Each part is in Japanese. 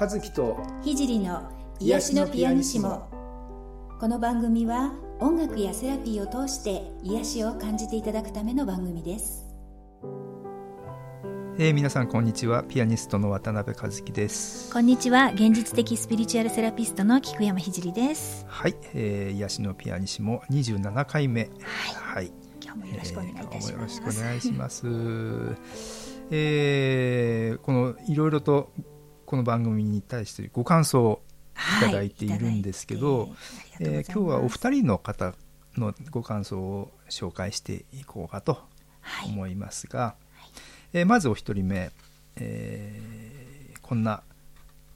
和樹と聖の癒しのピアニシモ。この番組は音楽やセラピーを通して癒しを感じていただくための番組です。えー、皆さんこんにちは。ピアニストの渡辺和樹です。こんにちは。現実的スピリチュアルセラピストの菊山聖です。はい、えー、癒しのピアニシモ27回目。はい、はい、今日もよろしくお願いいたします、えー、よろしくお願いします。えー、このいろいろとこの番組に対してご感想をいただいているんですけど、はい、えー、今日はお二人の方のご感想を紹介していこうかと思いますが、はい、えー、まずお一人目、えー、こんな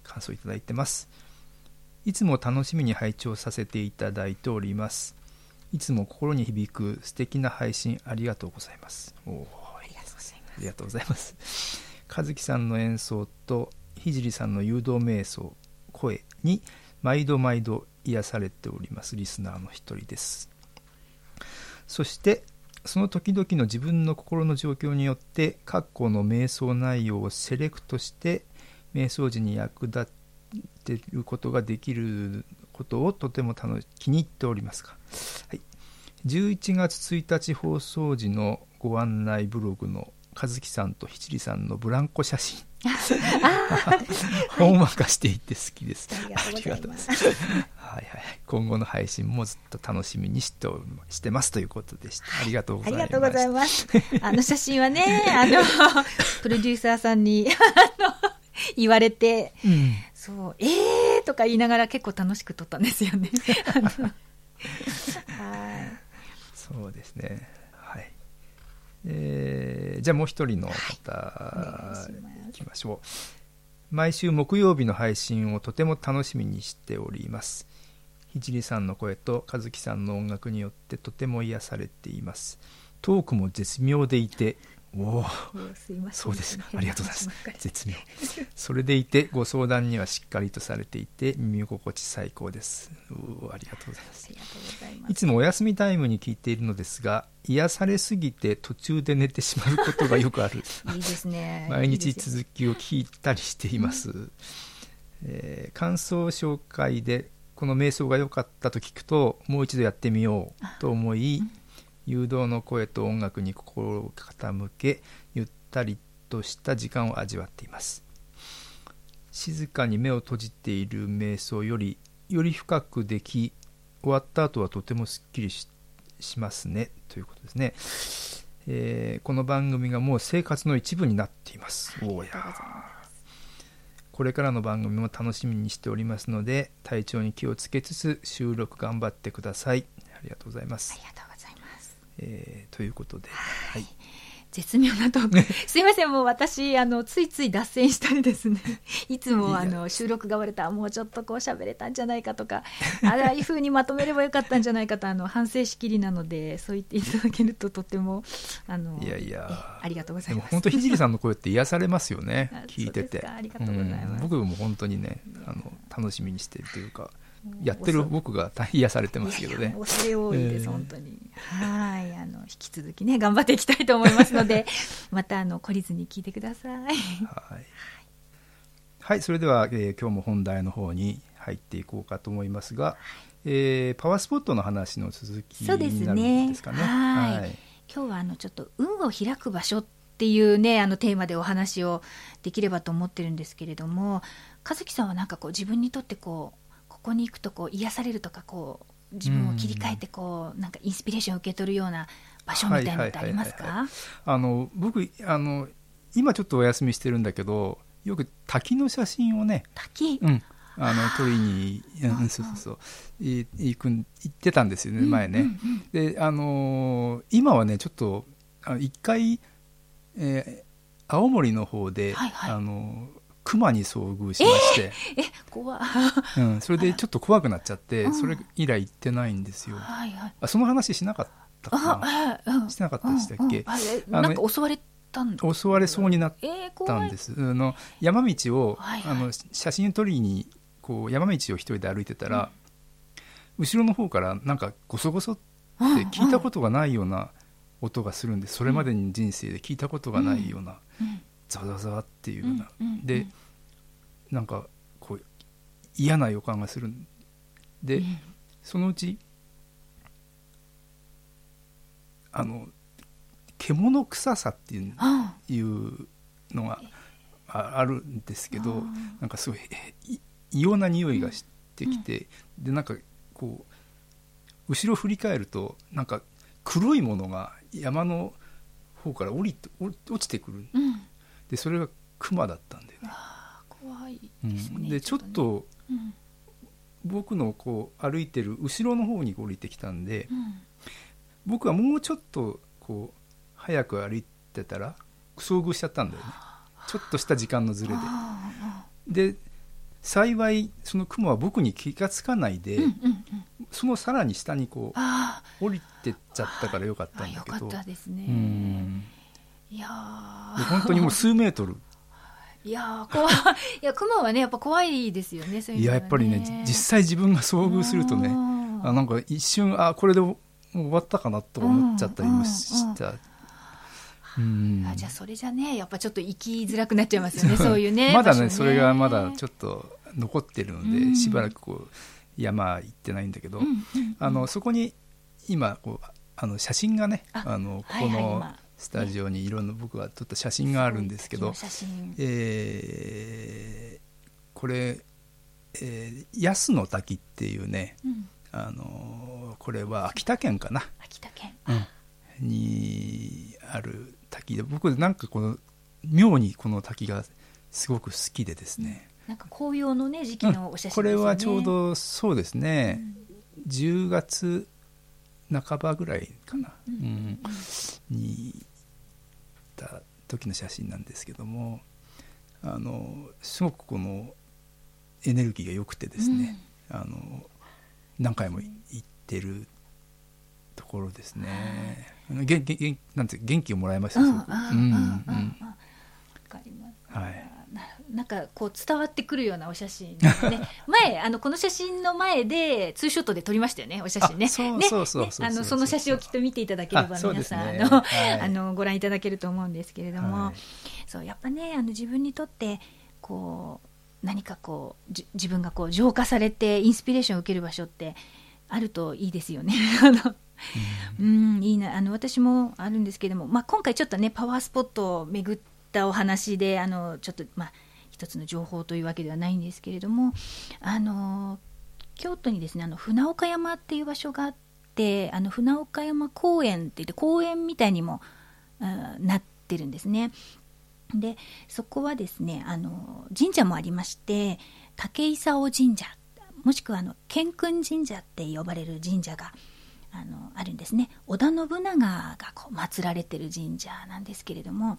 感想をいただいてます。いつも楽しみに拝聴させていただいております。いつも心に響く素敵な配信ありがとうございます。おありがとうございます。ありがとうございます。和樹さんの演奏と聖さんの誘導瞑想声に毎度毎度癒されておりますリスナーの一人です。そしてその時々の自分の心の状況によって括弧の瞑想内容をセレクトして瞑想時に役立てることができることをとても楽気に入っておりますが、はい、11月1日放送時のご案内ブログの和樹さんと七里さんのブランコ写真ほんわかしていて好きです。ありがとうございます。はいはい。今後の配信もずっと楽しみにしてしてますということでした。ありがとうございます。ありがとうございます。あの写真はね、あの、プロデューサーさんに、あの、言われて、うん、そう、えーとか言いながら結構楽しく撮ったんですよね。はい。そうですね。えー、じゃあもう一人の方、はい、いきましょう。毎週木曜日の配信をとても楽しみにしております。聖さんの声と和樹さんの音楽によってとても癒されています。トークも絶妙でいておおそうです。ありがとうございます。絶妙。それでいてご相談にはしっかりとされていて耳心地最高です。おありがとうございます。いつもお休みタイムに聞いているのですが癒されすぎて途中で寝てしまうことがよくある。いいですね。毎日続きを聞いたりしています、うん、えー、感想紹介でこの瞑想が良かったと聞くともう一度やってみようと思い、うん誘導の声と音楽に心を傾けゆったりとした時間を味わっています。静かに目を閉じている瞑想よりより深くでき終わった後はとてもすっきりしますね。ということですね、えー、この番組がもう生活の一部になっています。おやこれからの番組も楽しみにしておりますので体調に気をつけつつ収録頑張ってください。ありがとうございますえー、ということで、はい、絶妙なトーク。すいませんもう私あのついつい脱線したりですね。いつもあの収録が終われたもうちょっとこう喋れたんじゃないかとかああいうふうにまとめればよかったんじゃないかとあの反省しきりなのでそう言っていただけるととてもあのいやいや。ありがとうございます。本当ひじりさんの声って癒されますよね 聞いてて。ありがとうございます、僕も本当にねあの楽しみにしているというかやってる僕が癒されてますけどね。恐れ多いです、えー、本当に。はい、あの引き続きね頑張っていきたいと思いますので、またあの懲りずに聞いてください。はい。はい、それでは、えー、今日も本題の方に入っていこうかと思いますが、えー、パワースポットの話の続きになるんですかね。はいはい、今日はあのちょっと運を開く場所っていうねあのテーマでお話をできればと思ってるんですけれども、和樹さんはなんかこう自分にとってこうここに行くとこう癒されるとかこう自分を切り替えてこうなんかインスピレーションを受け取るような場所みたいなのってありますか？あの僕あの今ちょっとお休みしてるんだけどよく滝の写真をね滝、うん、あの撮りに、うん、そうそうそう。行く行ってたんですよね、前ね。であの今はねちょっと一回、えー、青森の方で、はいはい、あの熊に遭遇しまして、え ー、怖うん、それでちょっと怖くなっちゃって、それ以来行ってないんですよ、はいはい、あその話しなかったかな、うん、してなかったでしたっけ、うんうん、なんか襲われたん襲われそうになったんです、えー、あの山道を、はいはい、あの写真撮りにこう山道を一人で歩いてたら、後ろの方からなんかゴソゴソって聞いたことがないような音がするんです、それまでに人生で聞いたことがないような、ざわざわっていうような、うんうんうん、でなんか嫌な予感がするんで、うん。そのうちあの獣臭さっていうあいうのがああるんですけどあなんかすごい異様な匂いがしてきて、でなんかこう後ろ振り返るとなんか黒いものが山の方から降りて落ちてくる。うんでそれが熊だったんだよね。怖いうんですね、でちょっね。とうん。僕のこう歩いてる後ろの方に降りてきたんでうん。僕はもうちょっとこう早く歩いてたら遭遇しちゃったんだよね。ちょっとした時間のずれで。あで幸いその雲は僕に気がつかないで、ーうんうんうん。そのさらに下にこあう降りてっちゃったからよかったんだけど。ったですね。うんいや本当にもう数メートル。いやー怖い。いや熊はねやっぱ怖いですよねそういうのはいややっぱりね実際自分が遭遇するとねうん。あなんか一瞬あこれで終わったかなと思っちゃったりもした。うんあじゃあそれじゃねやっぱちょっと生きづらくなっちゃいますよねそういうねまだ場所ね。それがまだちょっと残ってるので、うん。しばらくこう山行ってないんだけど、うんうんうん。あのそこに今こうあの写真がねああのここの今スタジオにいろんな僕が撮った写真があるんですけど、写真。えーこれ、えー安の滝っていうねうん。あのこれは秋田県かな、秋田県。にある滝で僕なんかこの妙にこの滝がすごく好きでですね、なんか紅葉のね時期のお写真ですよね、これはちょうどそうですうね、ん。10月半ばぐらいかな、うん。うん。に行った時の写真なんですけどもあのすごくこのエネルギーが良くてですね、あの何回も行ってるところですね。あのげんげんなんて元気をもらいました。すごくうんうんうんわかります。はいななんかこう伝わってくるようなお写真ですね。前あのこの写真の前でツーショットで撮りましたよね。お写真ね。あそのその写真をきっと見ていただければ皆さん、ですねあの、はいあのご覧いただけると思うんですけれども、はいそうやっぱねあの自分にとってこう何かこうじ自分がこう浄化されてインスピレーションを受ける場所ってあるといいですよね。あのうん、いいなあの私もあるんですけども、まあ、今回ちょっとねパワースポットを巡ったお話であのちょっとまあ一つの情報というわけではないんですけれどもあの京都にですねあの船岡山っていう場所があってあの船岡山公園って言って公園みたいにもあなってるんですね。でそこはですねあの神社もありまして武井竿神社もしくはあの健君神社って呼ばれる神社があのあるんですね織田信長がこう祀られてる神社なんですけれども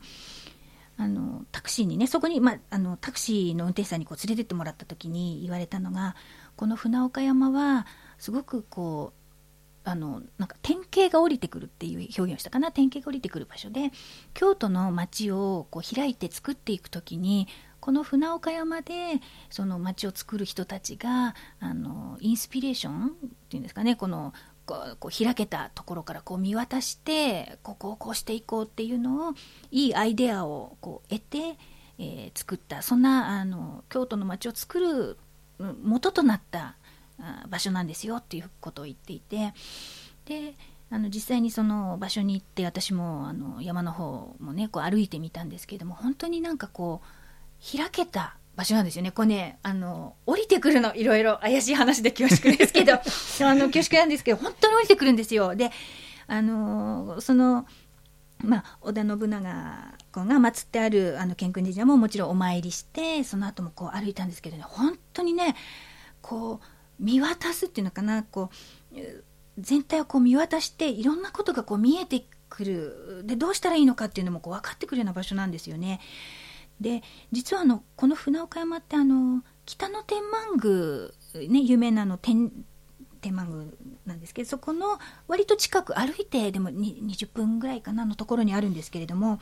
あのタクシーにねそこに、まあ、あのタクシーの運転手さんにこう連れてってもらった時に言われたのがこの船岡山はすごくこうあのなんか典型が降りてくるっていう表現をしたかな典型が降りてくる場所で京都の町をこう開いて作っていく時にこの船岡山でその町を作る人たちがあのインスピレーションっていうんですかねこのこう開けたところからこう見渡してここをこうしていこうっていうのをいいアイデアをこう得て、えー作った。そんなあの京都の町を作るうん元となった場所なんですよっていうことを言っていて。であの実際にその場所に行って私もあの山の方もねこう歩いてみたんですけれども本当になんかこう開けた場所なんですよね。これね、あの、降りてくるの、いろいろ怪しい話で恐縮ですけど、あの、恐縮なんですけど、本当に降りてくるんですよ。で、あの、その、まあ、織田信長公が祀ってあるあの健君神社ももちろんお参りしてその後もこう歩いたんですけどね本当にねこう見渡すっていうのかなこうえー全体をこう見渡していろんなことがこう見えてくるでどうしたらいいのかっていうのもこう分かってくるような場所なんですよね。で実はあのこの船岡山ってあの北の天満宮、ね、有名なの天天満宮なんですけどそこの割と近く歩いてでも20分ぐらいかなのところにあるんですけれども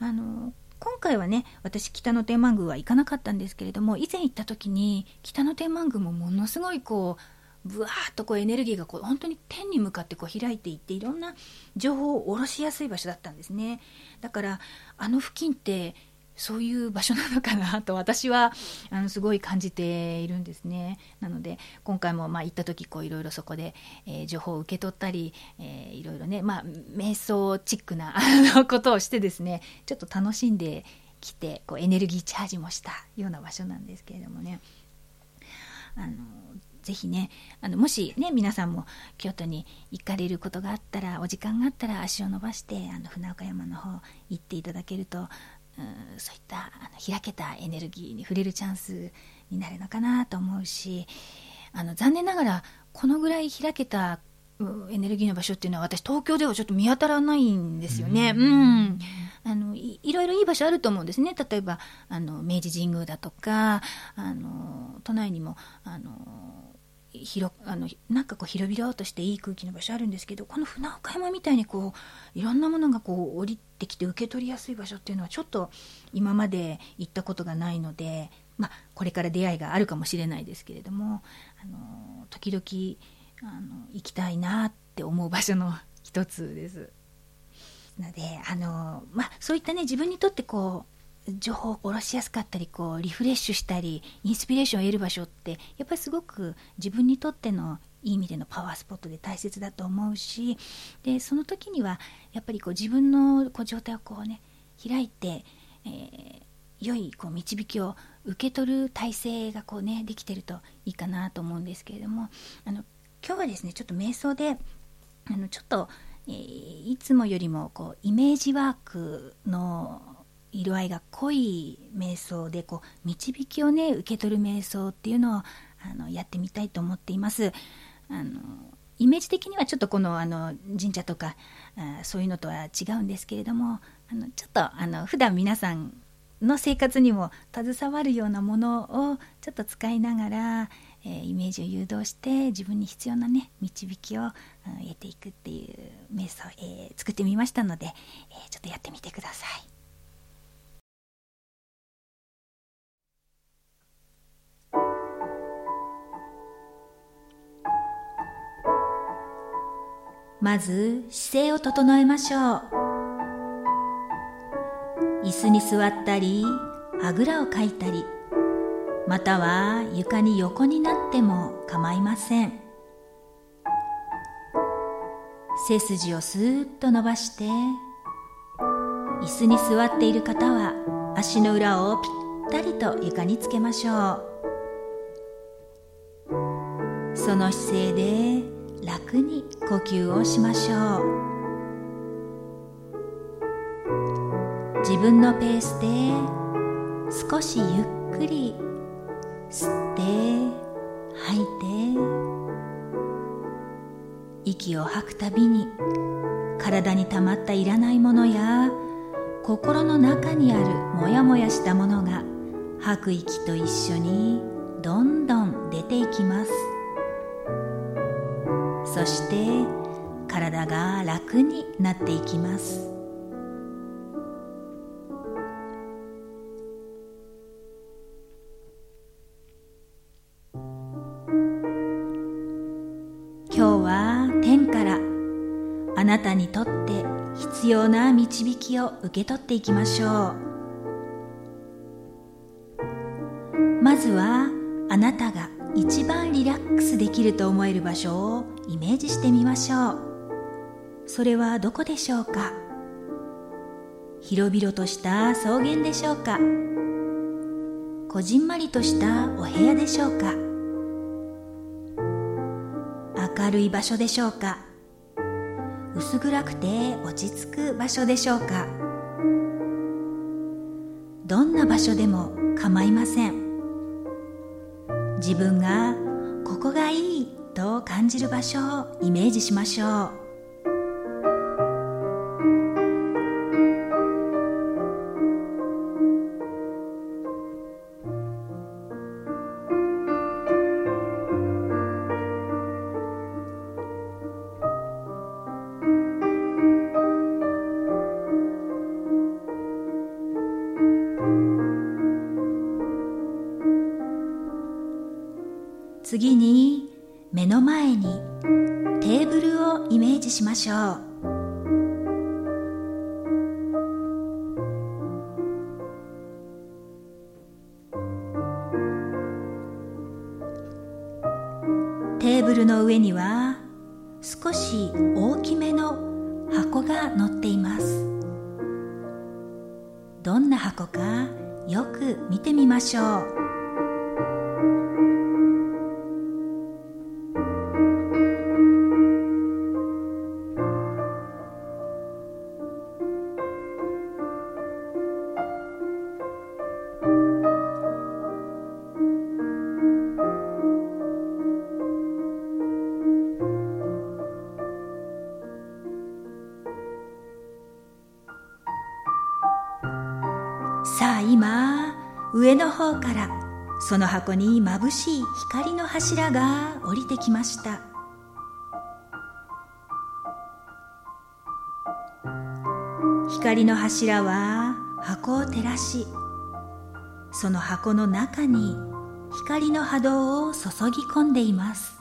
あの今回はね私北の天満宮は行かなかったんですけれども以前行った時に北の天満宮もものすごいこうぶわーっとこうエネルギーがこう本当に天に向かってこう開いていっていろんな情報を下ろしやすい場所だったんですね。だからあの付近ってそういう場所なのかなと私は あのすごい感じているんですね。なので今回もまあ行った時こういろいろそこで、えー、情報を受け取ったり、えー、いろいろねまあ瞑想チックな ことをしてですねちょっと楽しんできてこうエネルギーチャージもしたような場所なんですけれどもね。あのぜひねあのもしね皆さんも京都に行かれることがあったらお時間があったら足を伸ばしてあの船岡山の方行っていただけると、うん、そういったあの開けたエネルギーに触れるチャンスになるのかなと思うしあの残念ながらこのぐらい開けたエネルギーの場所っていうのは私東京ではちょっと見当たらないんですよね。うん、あのいいろいろいい場所あると思うんですね。例えばあの明治神宮だとかあの都内にもあの広あのなんかこう広々としていい空気の場所あるんですけどこの船岡山みたいにこういろんなものがこう降りてきて受け取りやすい場所っていうのはちょっと今まで行ったことがないので、まあ、これから出会いがあるかもしれないですけれどもあの時々あの行きたいなって思う場所の一つです。のであの、まあ、そういったね自分にとってこう情報を下ろしやすかったりこうリフレッシュしたりインスピレーションを得る場所ってやっぱりすごく自分にとってのいい意味でのパワースポットで大切だと思うしでその時にはやっぱりこう自分のこう状態をこうね開いて、えー、良いこう導きを受け取る体制がこうねできてるといいかなと思うんですけれどもあの今日はですねちょっと瞑想であのちょっと、えー、いつもよりもこうイメージワークの色合いが濃い瞑想でこう導きをね受け取る瞑想っていうのをあのやってみたいと思っています。あのイメージ的にはちょっとこのあの神社とかあそういうのとは違うんですけれどもあのちょっとあの普段皆さんの生活にも携わるようなものをちょっと使いながら、えー、イメージを誘導して自分に必要なね導きを、うん、得ていくっていう瞑想、えー、作ってみましたので、えー、ちょっとやってみてください。まず姿勢を整えましょう。椅子に座ったりあぐらをかいたりまたは床に横になっても構いません。背筋をスーッと伸ばして椅子に座っている方は足の裏をぴったりと床につけましょう。その姿勢で楽に呼吸をしましょう。自分のペースで少しゆっくり吸って吐いて息を吐くたびに体にたまったいらないものや心の中にあるモヤモヤしたものが吐く息と一緒にどんどん出ていきます。そして体が楽になっていきます。今日は天からあなたにとって必要な導きを受け取っていきましょう。まずはあなたが一番リラックスできると思える場所をイメージしてみましょう。それはどこでしょうか？広々とした草原でしょうか？こじんまりとしたお部屋でしょうか？明るい場所でしょうか？薄暗くて落ち着く場所でしょうか？どんな場所でも構いません。自分がここがいいと感じる場所をイメージしましょう。少し大きめの箱が載っています。どんな箱かよく見てみましょう。その箱に眩しい光の柱が降りてきました。光の柱は箱を照らしその箱の中に光の波動を注ぎ込んでいます。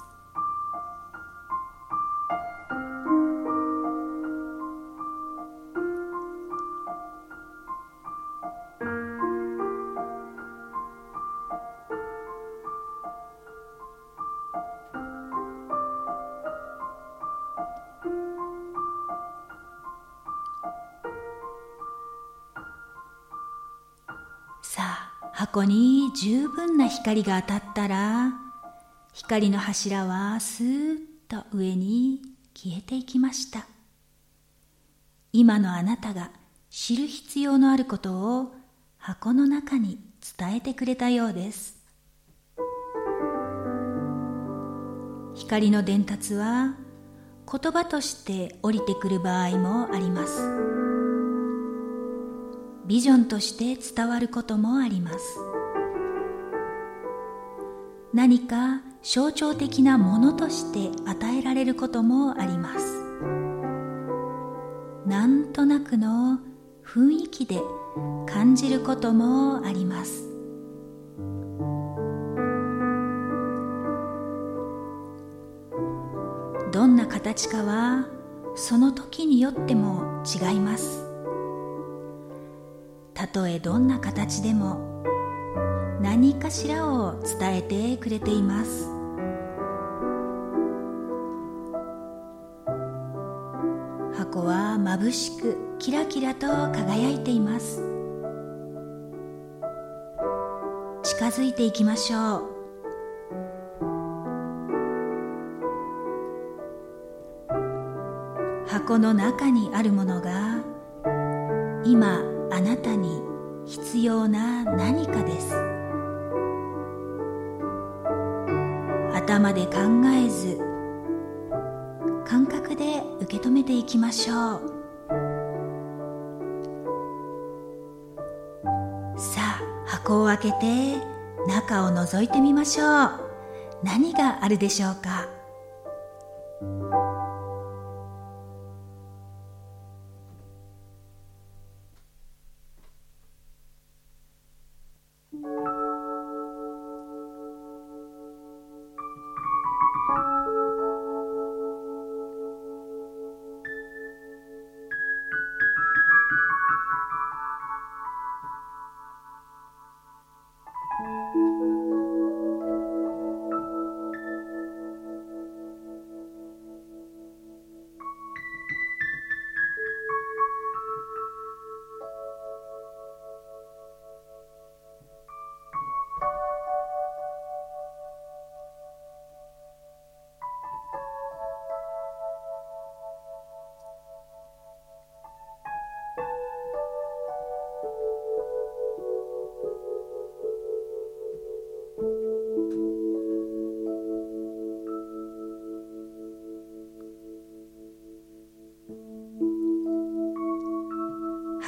あ箱に十分な光が当たったら光の柱はスーッと上に消えていきました。今のあなたが知る必要のあることを箱の中に伝えてくれたようです。光の伝達は言葉として降りてくる場合もあります。ビジョンとして伝わることもあります。何か象徴的なものとして与えられることもあります。なんとなくの雰囲気で感じることもあります。どんな形かはその時によっても違います。たとえどんな形でも何かしらを伝えてくれています。箱は眩しくキラキラと輝いています。近づいていきましょう。箱の中にあるものが今あなたに必要な何かです。頭で考えず感覚で受け止めていきましょう。さあ箱を開けて中を覗いてみましょう。何があるでしょうか？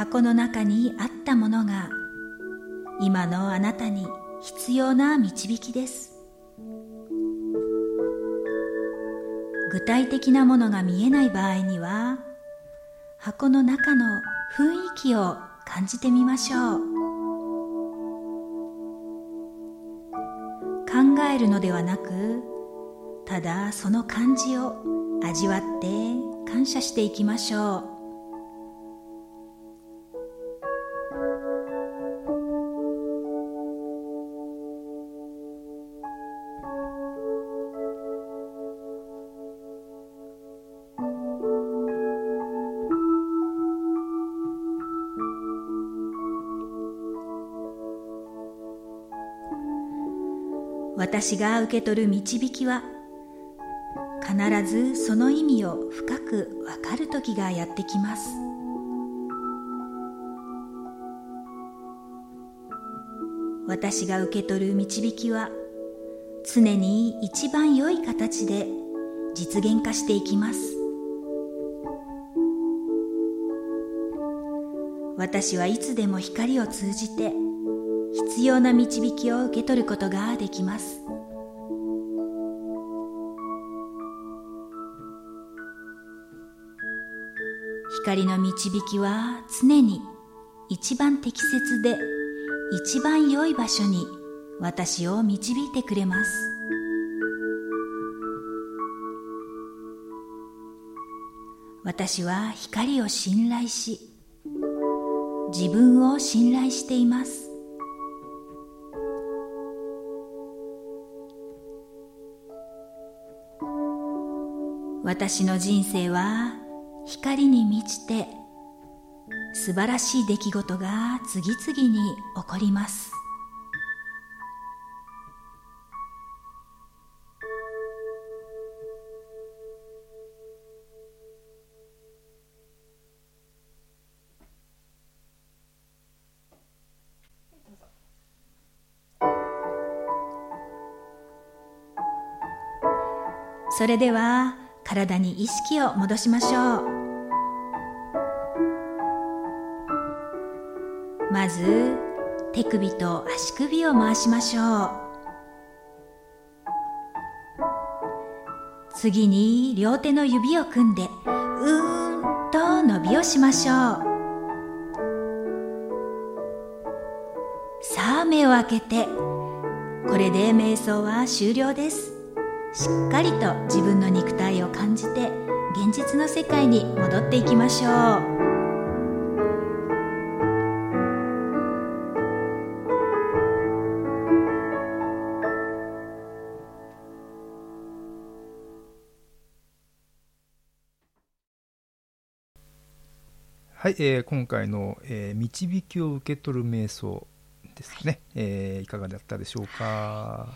箱の中にあったものが今のあなたに必要な導きです。具体的なものが見えない場合には箱の中の雰囲気を感じてみましょう。考えるのではなくただその感じを味わって感謝していきましょう。私が受け取る導きは必ずその意味を深くわかる時がやってきます。私が受け取る導きは常に一番良い形で実現化していきます。私はいつでも光を通じて必要な導きを受け取ることができます。光の導きは常に一番適切で一番良い場所に私を導いてくれます。私は光を信頼し自分を信頼しています。私の人生は光に満ちて素晴らしい出来事が次々に起こります。それでは体に意識を戻しましょう。まず手首と足首を回しましょう。次に両手の指を組んでうーんと伸びをしましょう。さあ目を開けてこれで瞑想は終了です。しっかりと自分の肉体を感じて現実の世界に戻っていきましょう。はい、えー今回の、えー導きを受け取る瞑想ですね、えーいかがだったでしょうか？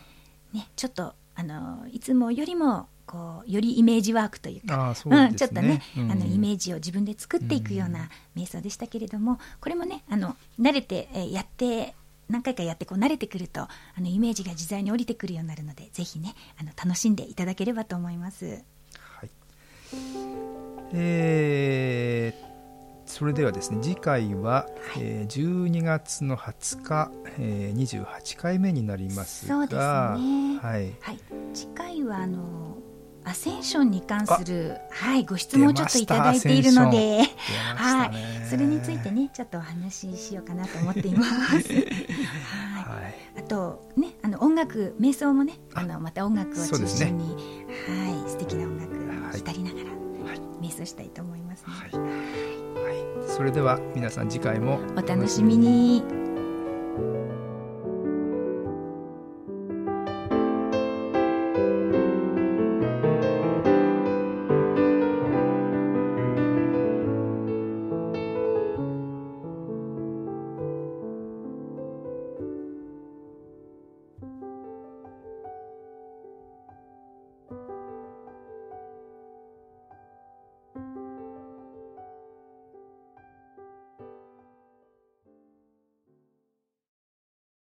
ね、ちょっとあのいつもよりもこうよりイメージワークというかあーそうねん、ちょっとね、うんあのイメージを自分で作っていくような瞑想でしたけれども、これもねあの慣れて、えーやって何回かやってこう慣れてくるとあのイメージが自在に降りてくるようになるのでぜひねあの楽しんでいただければと思います。はい。えーそれではですね次回は、えー12月の20日、えー28回目になりますがそうですね。はい、はい、次回はあのアセンションに関するはいご質問をちょっといただいているので、出ました。はい。ね、それについてねちょっとお話ししようかなと思っています。はい。はい。あとねあの音楽瞑想もねあのまた音楽を中心に、はい素敵な音楽はい。に浸りながら、はい。瞑想したいと思いますね。はいはい、それでは皆さん次回もお楽しみに。